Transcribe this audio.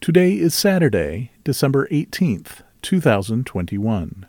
Today is Saturday, December 18th, 2021.